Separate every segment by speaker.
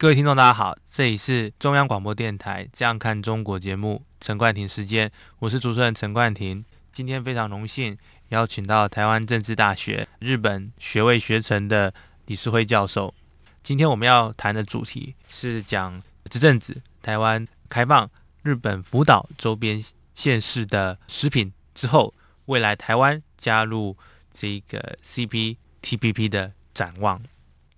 Speaker 1: 各位听众，大家好，这里是中央广播电台《这样看中国》节目，陈冠廷时间，我是主持人陈冠廷。今天非常荣幸邀请到台湾政治大学日本学位学程的李世辉教授。今天我们要谈的主题是讲这阵子台湾开放日本福岛周边县市的食品之后，未来台湾加入这个 CPTPP 的展望。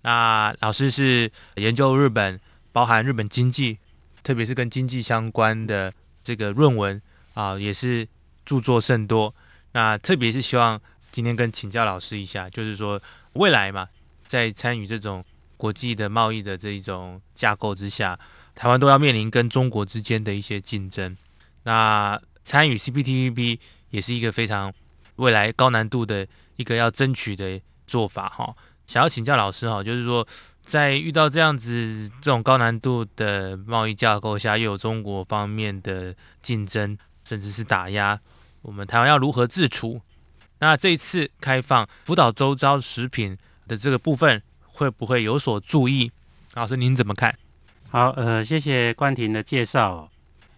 Speaker 1: 那老师是研究日本，包含日本经济，特别是跟经济相关的这个论文啊，也是著作甚多。那特别是希望今天跟请教老师一下，就是说未来嘛，在参与这种国际的贸易的这一种架构之下，台湾都要面临跟中国之间的一些竞争。那参与 CPTPP 也是一个非常未来高难度的一个要争取的做法哈。想要请教老师哈，就是说，在遇到这样子这种高难度的贸易架构下，又有中国方面的竞争，甚至是打压，我们台湾要如何自处？那这一次开放福岛周遭食品的这个部分，会不会有所注意？老师您怎么看？
Speaker 2: 好，呃，谢谢冠廷的介绍。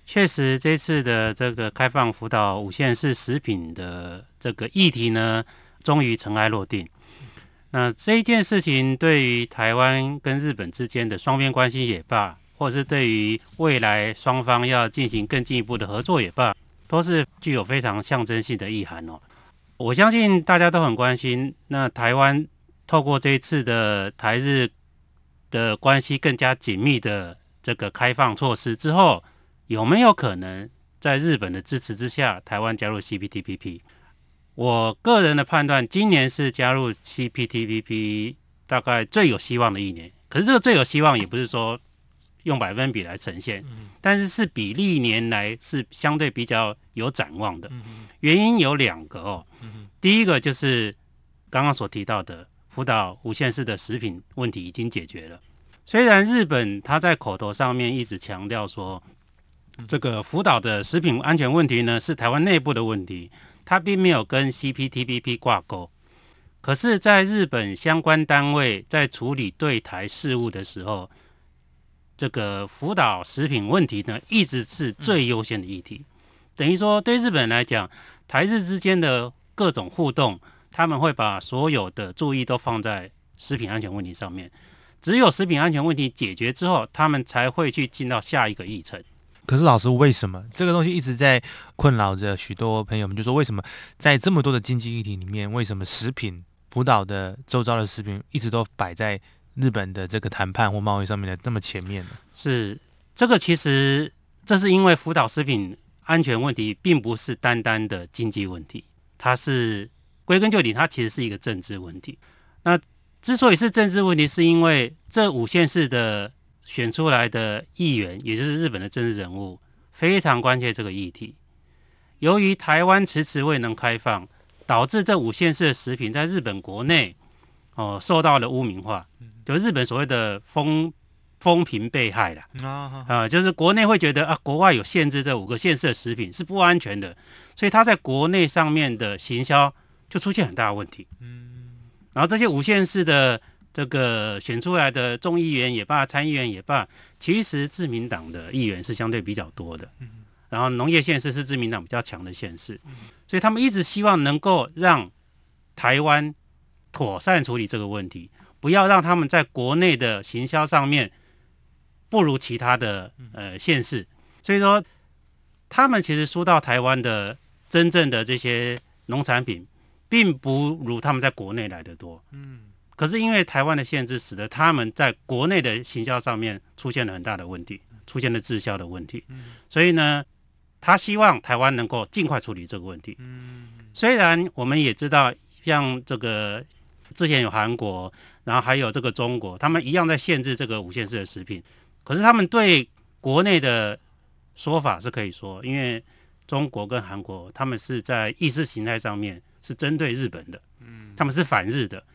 Speaker 2: 确实，这次的这个开放福岛五县市食品的这个议题呢，终于尘埃落定。那这一件事情对于台湾跟日本之间的双边关系也罢，或者是对于未来双方要进行更进一步的合作也罢，都是具有非常象征性的意涵哦。我相信大家都很关心，那台湾透过这一次的台日的关系更加紧密的这个开放措施之后，有没有可能在日本的支持之下，台湾加入 CPTPP？我个人的判断，今年是加入 CPTPP 大概最有希望的一年。可是这个最有希望，也不是说用百分比来呈现，但是是比历年来是相对比较有展望的。原因有两个哦。第一个就是刚刚所提到的福岛无限市的食品问题已经解决了。虽然日本他在口头上面一直强调说，这个福岛的食品安全问题呢是台湾内部的问题。它并没有跟 CPTPP 挂钩，可是，在日本相关单位在处理对台事务的时候，这个福岛食品问题呢，一直是最优先的议题。等于说，对日本来讲，台日之间的各种互动，他们会把所有的注意都放在食品安全问题上面。只有食品安全问题解决之后，他们才会去进到下一个议程。
Speaker 1: 可是老师，为什么这个东西一直在困扰着许多朋友们？就说为什么在这么多的经济议题里面，为什么食品福岛的周遭的食品一直都摆在日本的这个谈判或贸易上面的那么前面呢？
Speaker 2: 是这个，其实这是因为福岛食品安全问题并不是单单的经济问题，它是归根究底，它其实是一个政治问题。那之所以是政治问题，是因为这五县市的。选出来的议员，也就是日本的政治人物，非常关切这个议题。由于台湾迟迟未能开放，导致这五县市的食品在日本国内哦受到了污名化，就日本所谓的风风评被害了啊，就是国内会觉得啊，国外有限制这五个县市的食品是不安全的，所以它在国内上面的行销就出现很大的问题。然后这些五县市的。这个选出来的众议员也罢，参议员也罢，其实自民党的议员是相对比较多的。然后农业县市是自民党比较强的县市，所以他们一直希望能够让台湾妥善处理这个问题，不要让他们在国内的行销上面不如其他的呃县市。所以说，他们其实输到台湾的真正的这些农产品，并不如他们在国内来的多。嗯。可是因为台湾的限制，使得他们在国内的行销上面出现了很大的问题，出现了滞销的问题。所以呢，他希望台湾能够尽快处理这个问题。虽然我们也知道，像这个之前有韩国，然后还有这个中国，他们一样在限制这个五线式的食品，可是他们对国内的说法是可以说，因为中国跟韩国他们是在意识形态上面是针对日本的，嗯，他们是反日的，嗯，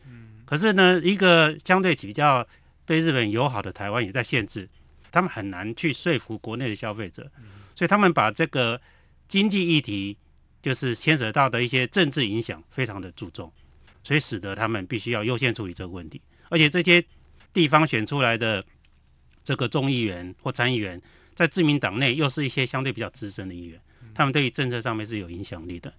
Speaker 2: 可是呢，一个相对比较对日本友好的台湾也在限制，他们很难去说服国内的消费者，所以他们把这个经济议题就是牵扯到的一些政治影响非常的注重，所以使得他们必须要优先处理这个问题，而且这些地方选出来的这个众议员或参议员。在自民党内又是一些相对比较资深的议员，他们对于政策上面是有影响力的，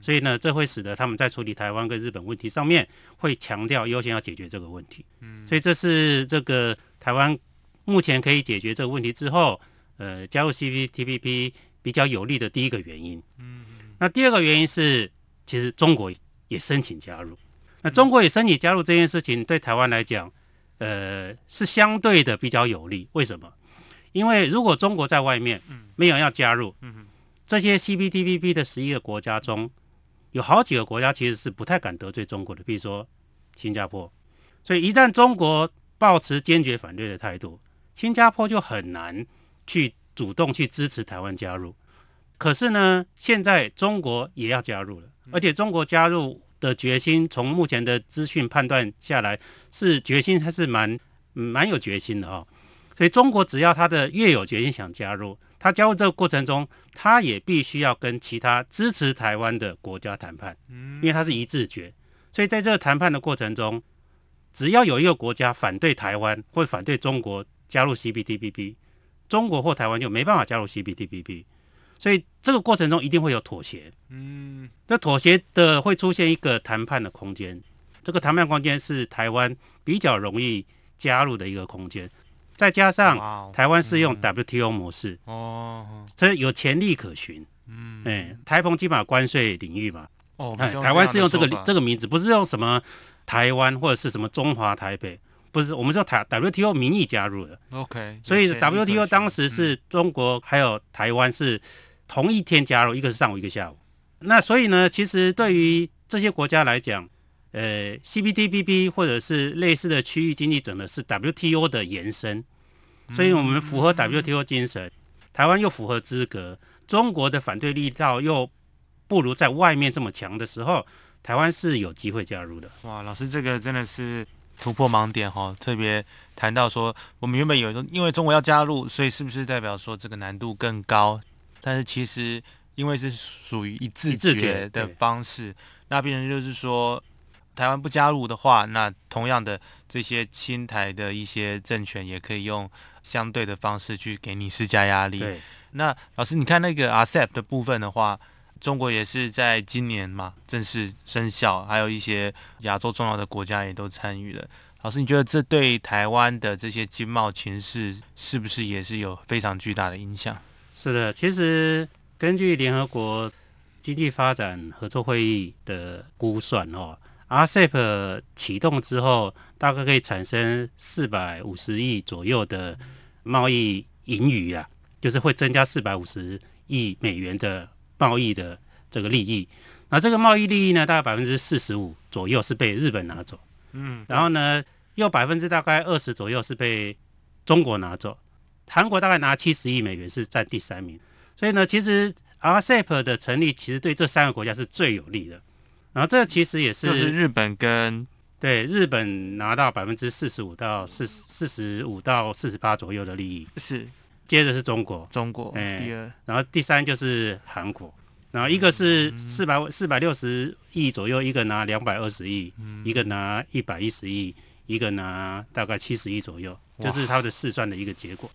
Speaker 2: 所以呢，这会使得他们在处理台湾跟日本问题上面会强调优先要解决这个问题。所以这是这个台湾目前可以解决这个问题之后，呃，加入 CPTPP 比较有利的第一个原因。那第二个原因是，其实中国也申请加入。那中国也申请加入这件事情，对台湾来讲，呃，是相对的比较有利。为什么？因为如果中国在外面没有要加入，这些 CPTPP 的十一个国家中，有好几个国家其实是不太敢得罪中国的，比如说新加坡。所以一旦中国抱持坚决反对的态度，新加坡就很难去主动去支持台湾加入。可是呢，现在中国也要加入了，而且中国加入的决心，从目前的资讯判断下来，是决心还是蛮蛮有决心的哦。所以中国只要他的越有决心想加入，他加入这个过程中，他也必须要跟其他支持台湾的国家谈判，因为他是一致决。所以在这个谈判的过程中，只要有一个国家反对台湾或反对中国加入 CPTPP，中国或台湾就没办法加入 CPTPP。所以这个过程中一定会有妥协。嗯，那妥协的会出现一个谈判的空间，这个谈判空间是台湾比较容易加入的一个空间。再加上台湾是用 WTO 模式哦，所以有潜力可循。嗯，哎，台澎金马关税领域嘛，哦，台湾是用这个这个名字，不是用什么台湾或者是什么中华台北，不是，我们是用台 WTO 名义加入的。OK，所以 WTO 当时是中国还有台湾是同一天加入，一个是上午，一个下午。那所以呢，其实对于这些国家来讲，呃，CPTPP 或者是类似的区域经济整合是 WTO 的延伸，所以我们符合 WTO 精神，台湾又符合资格，中国的反对力道又不如在外面这么强的时候，台湾是有机会加入的。
Speaker 1: 哇，老师这个真的是突破盲点哈，特别谈到说，我们原本以为说，因为中国要加入，所以是不是代表说这个难度更高？但是其实因为是属于一致决的方式，那变成就是说。台湾不加入的话，那同样的这些亲台的一些政权也可以用相对的方式去给你施加压力。对，那老师，你看那个 RCEP 的部分的话，中国也是在今年嘛正式生效，还有一些亚洲重要的国家也都参与了。老师，你觉得这对台湾的这些经贸情势是不是也是有非常巨大的影响？
Speaker 2: 是的，其实根据联合国经济发展合作会议的估算哦。RCEP 启动之后，大概可以产生四百五十亿左右的贸易盈余啊，就是会增加四百五十亿美元的贸易的这个利益。那这个贸易利益呢，大概百分之四十五左右是被日本拿走，嗯，然后呢，又百分之大概二十左右是被中国拿走，韩国大概拿七十亿美元是占第三名。所以呢，其实 RCEP 的成立其实对这三个国家是最有利的。然后这其实也是，
Speaker 1: 就是日本跟
Speaker 2: 对日本拿到百分之四十五到四四十五到四十八左右的利益，
Speaker 1: 是，
Speaker 2: 接着是中国，
Speaker 1: 中国，
Speaker 2: 哎，第二，然后第三就是韩国，然后一个是四百四百六十亿左右，一个拿两百二十亿，一个拿一百一十亿，一个拿大概七十亿左右，就是它的试算的一个结果。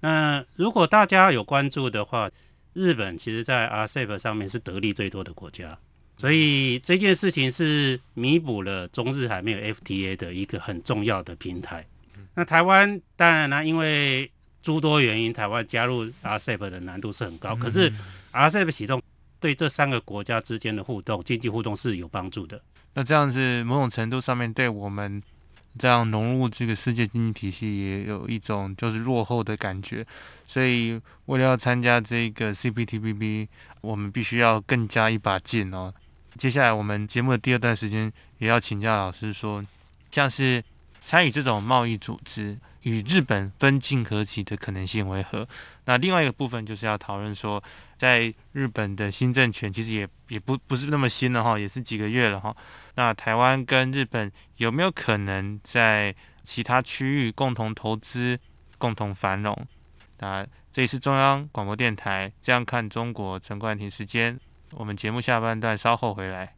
Speaker 2: 那如果大家有关注的话，日本其实在 RCEP 上面是得利最多的国家。所以这件事情是弥补了中日还没有 FTA 的一个很重要的平台。那台湾当然呢，因为诸多原因，台湾加入 RCEP 的难度是很高。可是 RCEP 启动对这三个国家之间的互动、经济互动是有帮助的。
Speaker 1: 那这样子某种程度上面对我们这样融入这个世界经济体系也有一种就是落后的感觉。所以为了要参加这个 CPTPP，我们必须要更加一把劲哦。接下来我们节目的第二段时间也要请教老师说，像是参与这种贸易组织，与日本分进合击的可能性为何？那另外一个部分就是要讨论说，在日本的新政权其实也也不不是那么新了哈，也是几个月了哈。那台湾跟日本有没有可能在其他区域共同投资、共同繁荣？那这里是中央广播电台，这样看中国，陈冠廷时间，我们节目下半段稍后回
Speaker 3: 来。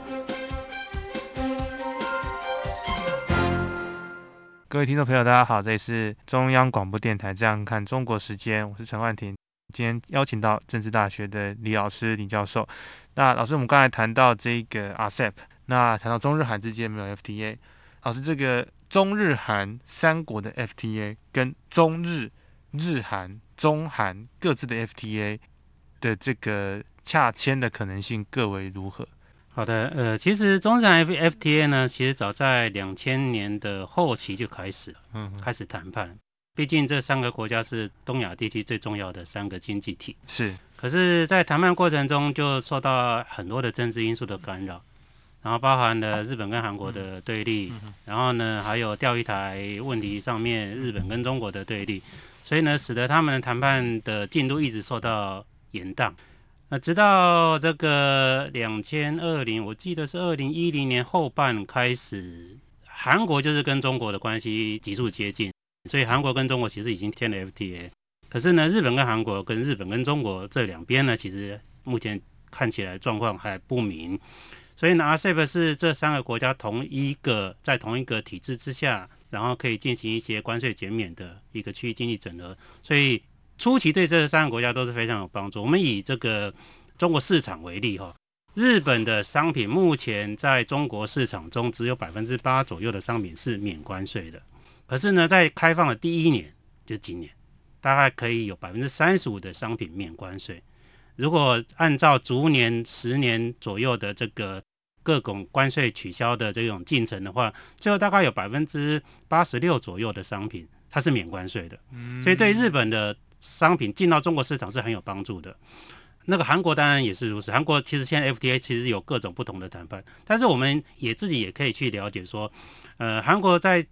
Speaker 1: 各位听众朋友，大家好，这里是中央广播电台《这样看中国》时间，我是陈冠廷。今天邀请到政治大学的李老师、李教授。那老师，我们刚才谈到这个 RCEP，那谈到中日韩之间没有 FTA。老师，这个中日韩三国的 FTA 跟中日、日韩、中韩各自的 FTA 的这个洽签的可能性各为如何？
Speaker 2: 好的，呃，其实中日韩 FTA 呢，其实早在两千年的后期就开始了，嗯，开始谈判。毕竟这三个国家是东亚地区最重要的三个经济体，
Speaker 1: 是。
Speaker 2: 可是，在谈判过程中就受到很多的政治因素的干扰，然后包含了日本跟韩国的对立，然后呢，还有钓鱼台问题上面日本跟中国的对立，所以呢，使得他们的谈判的进度一直受到延宕。那直到这个两千二零，我记得是二零一零年后半开始，韩国就是跟中国的关系急速接近。所以韩国跟中国其实已经签了 FTA，可是呢，日本跟韩国跟日本跟中国这两边呢，其实目前看起来状况还不明。所以呢，RCEP 是这三个国家同一个在同一个体制之下，然后可以进行一些关税减免的一个区域经济整合。所以初期对这三个国家都是非常有帮助。我们以这个中国市场为例哈，日本的商品目前在中国市场中只有百分之八左右的商品是免关税的。可是呢，在开放的第一年，就今年，大概可以有百分之三十五的商品免关税。如果按照逐年十年左右的这个各种关税取消的这种进程的话，最后大概有百分之八十六左右的商品它是免关税的。所以对日本的商品进到中国市场是很有帮助的。那个韩国当然也是如此。韩国其实现在 FTA 其实有各种不同的谈判，但是我们也自己也可以去了解说，呃，韩国在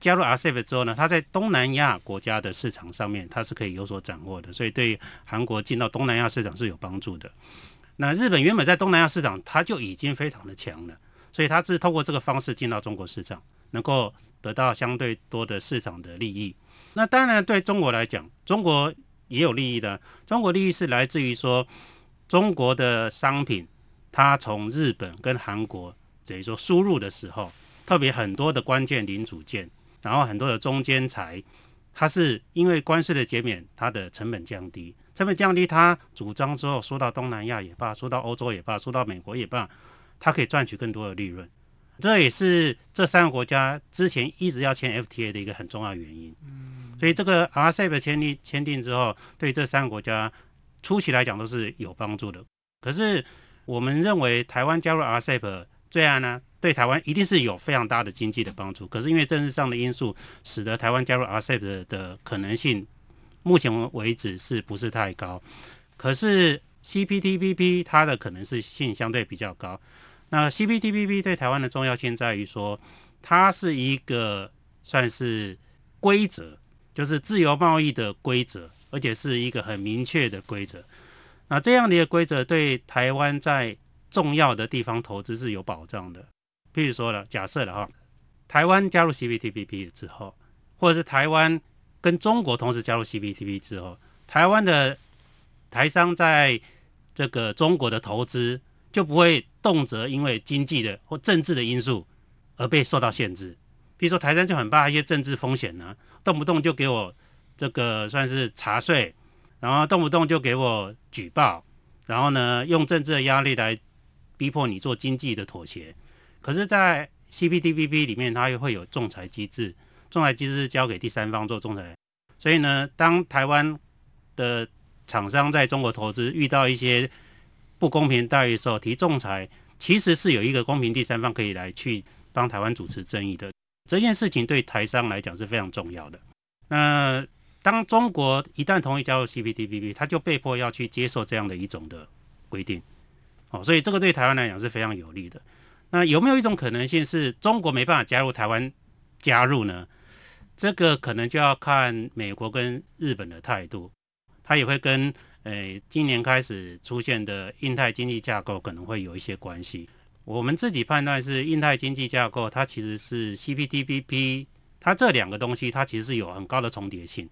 Speaker 2: 加入 RCEP 之后呢，它在东南亚国家的市场上面，它是可以有所掌握的，所以对韩国进到东南亚市场是有帮助的。那日本原本在东南亚市场，它就已经非常的强了，所以它是通过这个方式进到中国市场，能够得到相对多的市场的利益。那当然对中国来讲，中国也有利益的。中国利益是来自于说，中国的商品，它从日本跟韩国等于说输入的时候，特别很多的关键零组件。然后很多的中间材，它是因为关税的减免，它的成本降低，成本降低，它主张之后，说到东南亚也罢，说到欧洲也罢，说到美国也罢，它可以赚取更多的利润。这也是这三个国家之前一直要签 FTA 的一个很重要原因。所以这个 RCEP 签订签订之后，对这三个国家初期来讲都是有帮助的。可是我们认为台湾加入 RCEP 最爱呢？对台湾一定是有非常大的经济的帮助，可是因为政治上的因素，使得台湾加入 RCEP 的的可能性，目前为止是不是太高？可是 CPTPP 它的可能性相对比较高。那 CPTPP 对台湾的重要性在于说，它是一个算是规则，就是自由贸易的规则，而且是一个很明确的规则。那这样的一个规则对台湾在重要的地方投资是有保障的。譬如说了，假设了哈，台湾加入 CPTPP 之后，或者是台湾跟中国同时加入 CPTPP 之后，台湾的台商在这个中国的投资就不会动辄因为经济的或政治的因素而被受到限制。比如说台商就很怕一些政治风险呢、动不动就给我这个算是查税，然后动不动就给我举报，然后呢用政治的压力来逼迫你做经济的妥协。可是，在 CPTPP 里面，它又会有仲裁机制，仲裁机制是交给第三方做仲裁。所以呢，当台湾的厂商在中国投资遇到一些不公平待遇的时候，提仲裁，其实是有一个公平第三方可以来去帮台湾主持正义的。这件事情对台商来讲是非常重要的。那当中国一旦同意加入 CPTPP，他就被迫要去接受这样的一种的规定。哦，所以这个对台湾来讲是非常有利的。那有没有一种可能性是中国没办法加入，台湾加入呢？这个可能就要看美国跟日本的态度，它也会跟诶今年开始出现的印太经济架构可能会有一些关系。我们自己判断是印太经济架构，它其实是 CPTPP，它这两个东西它其实是有很高的重叠性。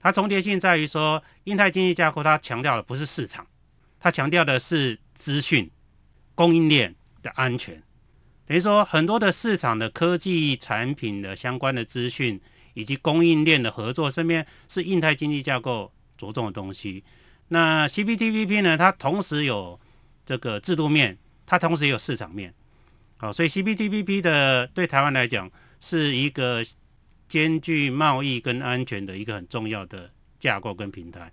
Speaker 2: 它重叠性在于说，印太经济架构它强调的不是市场，它强调的是资讯供应链的安全。等于说，很多的市场的科技产品的相关的资讯。以及供应链的合作，身边是印太经济架构着重的东西。那 CPTPP 呢？它同时有这个制度面，它同时也有市场面。好，所以 CPTPP 的对台湾来讲是一个兼具贸易跟安全的一个很重要的架构跟平台。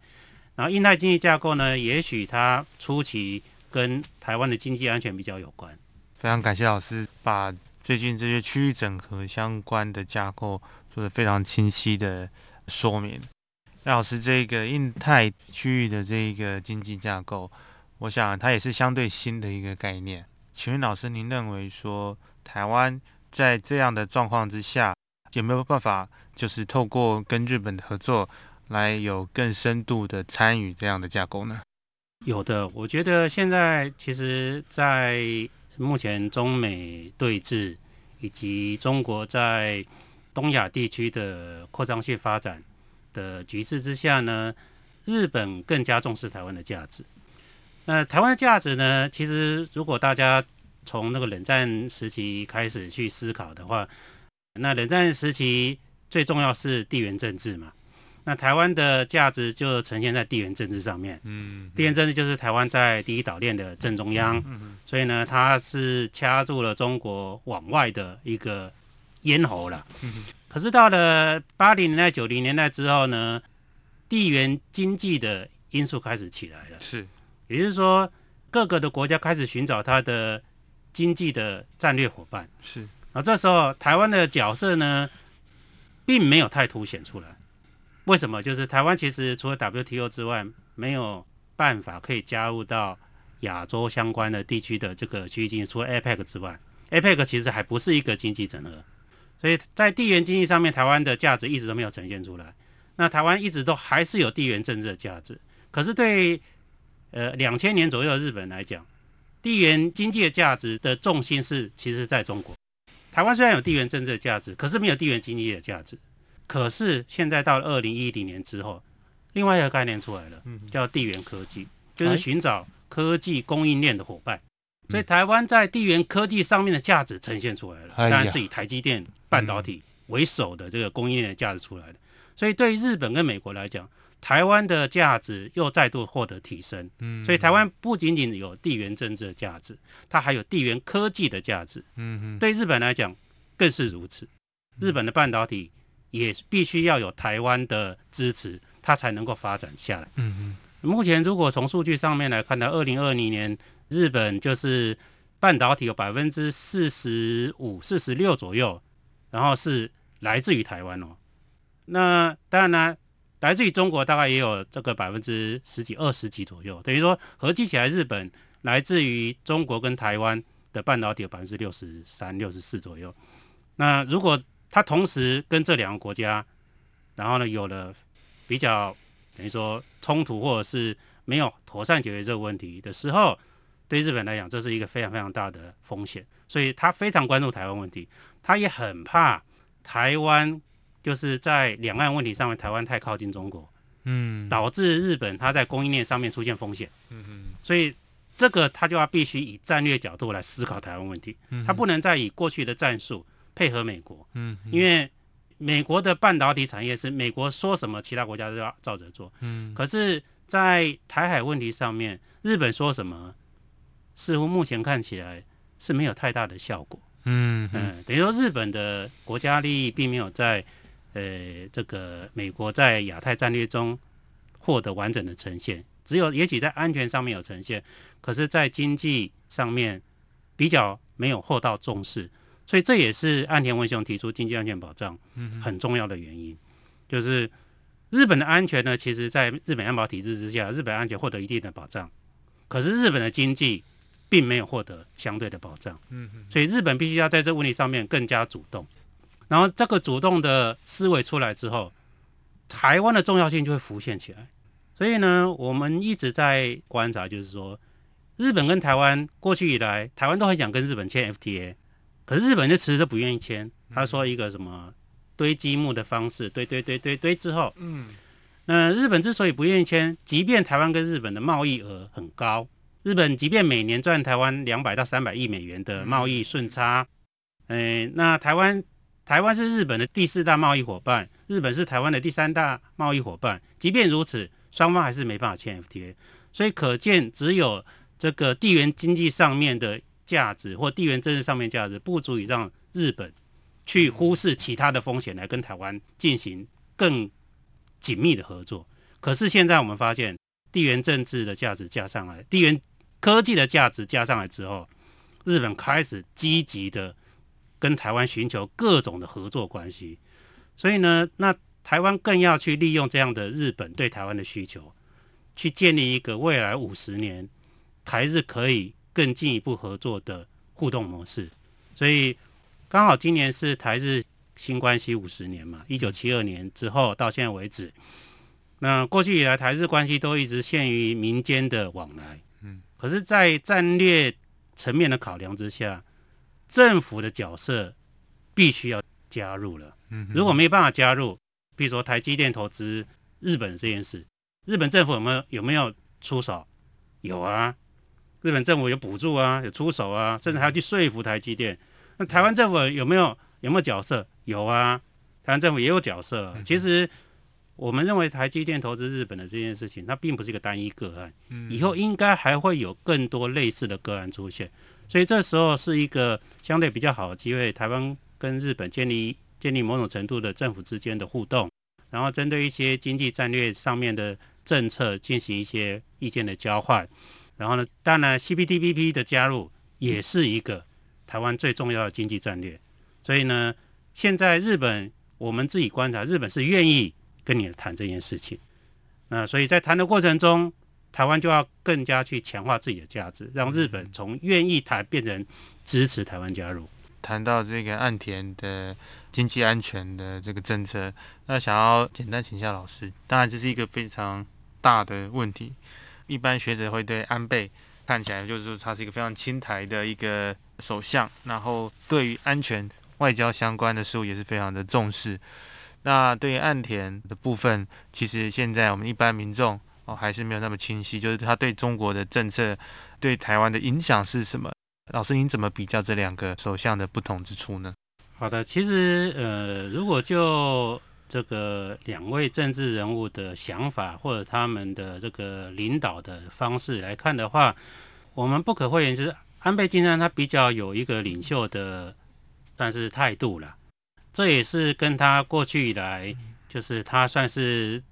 Speaker 2: 然后印太经济架构呢，也许它初期跟台湾的经济安全比较有关。
Speaker 1: 非常感谢老师把最近这些区域整合相关的架构。做的非常清晰的说明，赖老师，这个印太区域的这个经济架构，我想它也是相对新的一个概念。请问老师，您认为说台湾在这样的状况之下，有没有办法就是透过跟日本的合作，来有更深度的参与这样的架构呢？
Speaker 2: 有的，我觉得现在其实，在目前中美对峙以及中国在东亚地区的扩张性发展的局势之下呢，日本更加重视台湾的价值。那台湾的价值呢？其实如果大家从那个冷战时期开始去思考的话，那冷战时期最重要是地缘政治嘛。那台湾的价值就呈现在地缘政治上面。嗯，地缘政治就是台湾在第一岛链的正中央。嗯，所以呢，它是掐住了中国往外的一个。咽喉了，可是到了八零年代、九零年代之后呢，地缘经济的因素开始起来了，
Speaker 1: 是，
Speaker 2: 也就是说，各个的国家开始寻找它的经济的战略伙伴，
Speaker 1: 是，
Speaker 2: 而这时候台湾的角色呢，并没有太凸显出来，为什么？就是台湾其实除了 WTO 之外，没有办法可以加入到亚洲相关的地区的这个区域经济，除了 APEC 之外，APEC 其实还不是一个经济整合。所以在地缘经济上面，台湾的价值一直都没有呈现出来。那台湾一直都还是有地缘政治的价值。可是对呃两千年左右的日本来讲，地缘经济的价值的重心是其实在中国。台湾虽然有地缘政治的价值，可是没有地缘经济的价值。可是现在到了二零一零年之后，另外一个概念出来了，叫地缘科技，就是寻找科技供应链的伙伴。所以台湾在地缘科技上面的价值呈现出来了，当然是以台积电。半导体为首的这个供应链的价值出来的，所以对于日本跟美国来讲，台湾的价值又再度获得提升。嗯，所以台湾不仅仅有地缘政治的价值，它还有地缘科技的价值。嗯，对日本来讲更是如此。日本的半导体也必须要有台湾的支持，它才能够发展下来。嗯嗯。目前如果从数据上面来看到，二零二零年日本就是半导体有百分之四十五、四十六左右。然后是来自于台湾哦，那当然呢，来自于中国大概也有这个百分之十几、二十几左右，等于说合计起来，日本来自于中国跟台湾的半导体有百分之六十三、六十四左右。那如果他同时跟这两个国家，然后呢有了比较等于说冲突或者是没有妥善解决这个问题的时候，对日本来讲，这是一个非常非常大的风险，所以他非常关注台湾问题，他也很怕台湾。就是在两岸问题上面，台湾太靠近中国，嗯，导致日本它在供应链上面出现风险，嗯嗯，所以这个它就要必须以战略角度来思考台湾问题，它不能再以过去的战术配合美国，嗯，因为美国的半导体产业是美国说什么，其他国家都要照着做，嗯，可是，在台海问题上面，日本说什么，似乎目前看起来是没有太大的效果，嗯嗯，等于说日本的国家利益并没有在。呃，这个美国在亚太战略中获得完整的呈现，只有也许在安全上面有呈现，可是，在经济上面比较没有获到重视，所以这也是岸田文雄提出经济安全保障很重要的原因。就是日本的安全呢，其实在日本安保体制之下，日本安全获得一定的保障，可是日本的经济并没有获得相对的保障。嗯，所以日本必须要在这问题上面更加主动。然后这个主动的思维出来之后，台湾的重要性就会浮现起来。所以呢，我们一直在观察，就是说，日本跟台湾过去以来，台湾都很想跟日本签 FTA，可是日本就迟迟都不愿意签。他说一个什么堆积木的方式，堆堆堆堆堆之后，嗯，那日本之所以不愿意签，即便台湾跟日本的贸易额很高，日本即便每年赚台湾两百到三百亿美元的贸易顺差，哎，那台湾。台湾是日本的第四大贸易伙伴，日本是台湾的第三大贸易伙伴。即便如此，双方还是没办法签 FTA。所以可见，只有这个地缘经济上面的价值或地缘政治上面价值，不足以让日本去忽视其他的风险来跟台湾进行更紧密的合作。可是现在我们发现，地缘政治的价值加上来，地缘科技的价值加上来之后，日本开始积极的。跟台湾寻求各种的合作关系，所以呢，那台湾更要去利用这样的日本对台湾的需求，去建立一个未来五十年台日可以更进一步合作的互动模式。所以刚好今年是台日新关系五十年嘛，一九七二年之后到现在为止，那过去以来台日关系都一直限于民间的往来，嗯，可是，在战略层面的考量之下。政府的角色必须要加入了。如果没办法加入，比如说台积电投资日本这件事，日本政府有没有有没有出手？有啊，日本政府有补助啊，有出手啊，甚至还要去说服台积电。那台湾政府有没有有没有角色？有啊，台湾政府也有角色。其实我们认为台积电投资日本的这件事情，它并不是一个单一个案，以后应该还会有更多类似的个案出现。所以这时候是一个相对比较好的机会，台湾跟日本建立建立某种程度的政府之间的互动，然后针对一些经济战略上面的政策进行一些意见的交换，然后呢，当然 CPTPP 的加入也是一个台湾最重要的经济战略。所以呢，现在日本我们自己观察，日本是愿意跟你谈这件事情。那所以在谈的过程中。台湾就要更加去强化自己的价值，让日本从愿意谈变成支持台湾加入。
Speaker 1: 谈到这个岸田的经济安全的这个政策，那想要简单请教老师，当然这是一个非常大的问题。一般学者会对安倍看起来就是说他是一个非常亲台的一个首相，然后对于安全外交相关的事务也是非常的重视。那对于岸田的部分，其实现在我们一般民众。哦，还是没有那么清晰，就是他对中国的政策对台湾的影响是什么？老师，您怎么比较这两个首相的不同之处呢？
Speaker 2: 好的，其实呃，如果就这个两位政治人物的想法或者他们的这个领导的方式来看的话，我们不可讳言，就是安倍晋三他比较有一个领袖的，但是态度了，这也是跟他过去以来，就是他算是。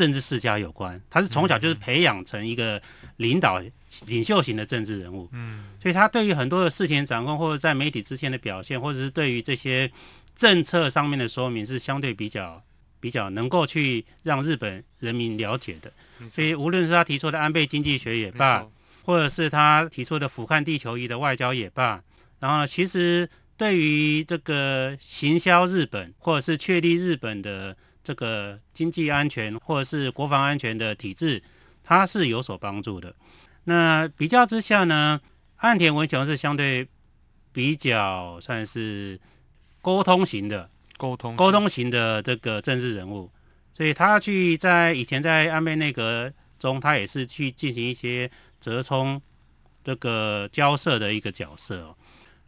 Speaker 2: 政治世家有关，他是从小就是培养成一个领导、领袖型的政治人物，嗯，所以他对于很多的事情掌控，或者在媒体之前的表现，或者是对于这些政策上面的说明，是相对比较比较能够去让日本人民了解的。所以无论是他提出的安倍经济学也罢，或者是他提出的俯瞰地球仪的外交也罢，然后其实对于这个行销日本，或者是确立日本的这个经济安全，或者是国防安全的体制，它是有所帮助的。那比较之下呢，岸田文雄是相对比较算是沟通型的，
Speaker 1: 沟通
Speaker 2: 沟通型的这个政治人物。所以他去在以前在安倍内阁中，他也是去进行一些折冲这个交涉的一个角色哦。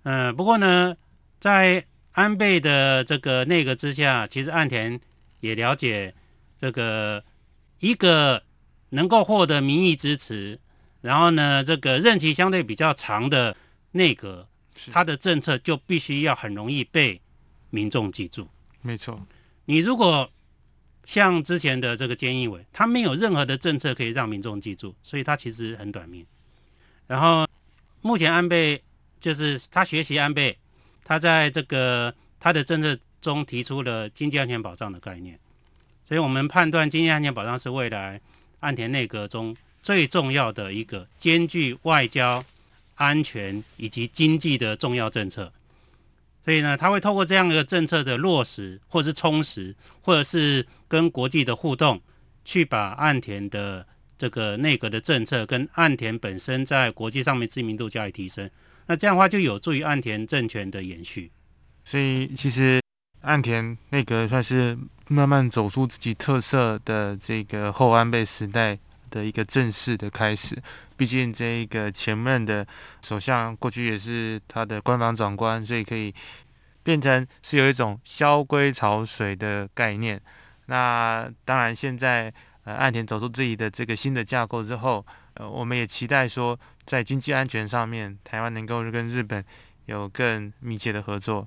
Speaker 2: 嗯，不过呢，在安倍的这个内阁之下，其实岸田也了解这个一个能够获得民意支持，然后呢，这个任期相对比较长的内阁，他的政策就必须要很容易被民众记住。
Speaker 1: 没错，
Speaker 2: 你如果像之前的这个菅义伟，他没有任何的政策可以让民众记住，所以他其实很短命。然后目前安倍就是他学习安倍，他在这个他的政策中提出了经济安全保障的概念，所以我们判断经济安全保障是未来岸田内阁中最重要的一个兼具外交、安全以及经济的重要政策。所以呢，他会透过这样一个政策的落实，或者是充实，或者是跟国际的互动，去把岸田的这个内阁的政策跟岸田本身在国际上面知名度加以提升。那这样的话，就有助于岸田政权的延续。
Speaker 1: 所以，其实岸田内阁算是慢慢走出自己特色的这个后安倍时代的一个正式的开始。毕竟这一个前任的首相过去也是他的官房长官，所以可以变成是有一种萧规曹随的概念。那当然，现在呃岸田走出自己的这个新的架构之后，呃我们也期待说，在经济安全上面，台湾能够跟日本有更密切的合作。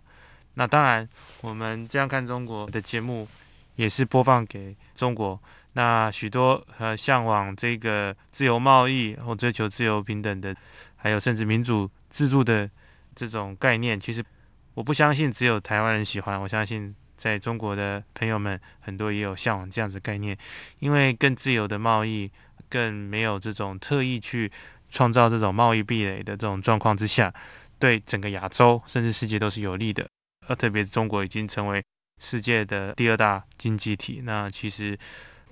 Speaker 1: 那当然，我们这样看中国的节目也是播放给中国。那许多呃向往这个自由贸易或追求自由平等的，还有甚至民主自助的这种概念，其实我不相信只有台湾人喜欢，我相信在中国的朋友们很多也有向往这样子概念，因为更自由的贸易，更没有这种特意去创造这种贸易壁垒的这种状况之下，对整个亚洲甚至世界都是有利的，呃特别中国已经成为世界的第二大经济体，那其实。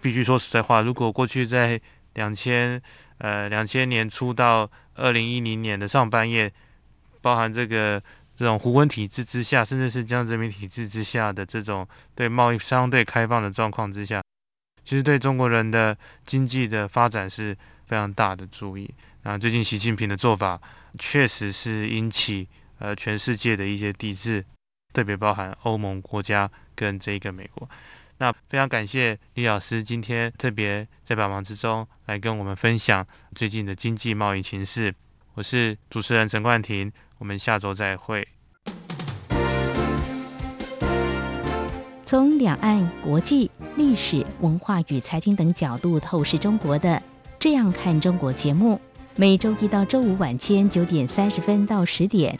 Speaker 1: 必须说实在话，如果过去在两千呃两千年初到二零一零年的上半叶，包含这个这种胡温体制之下，甚至是江泽民体制之下的这种对贸易相对开放的状况之下，其实对中国人的经济的发展是非常大的助益。那最近习近平的做法，确实是引起呃全世界的一些抵制，特别包含欧盟国家跟这个美国。那非常感谢李老师今天特别在百忙之中来跟我们分享最近的经济贸易情势。我是主持人陈冠廷，我们下周再会。
Speaker 3: 从两岸、国际、历史、文化与财经等角度透视中国的《这样看中国》节目，每周一到周五晚间九点三十分到十点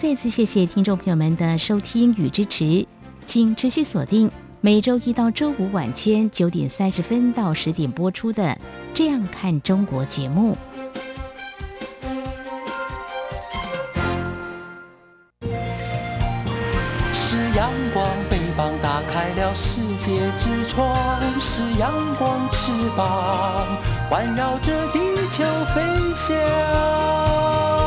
Speaker 3: 再次谢谢听众朋友们的收听与支持，请持续锁定每周一到周五晚间九点三十分到十点播出的《这样看中国》节目。
Speaker 4: 是阳光，翅膀打开了世界之窗；是阳光，翅膀环绕着地球飞翔。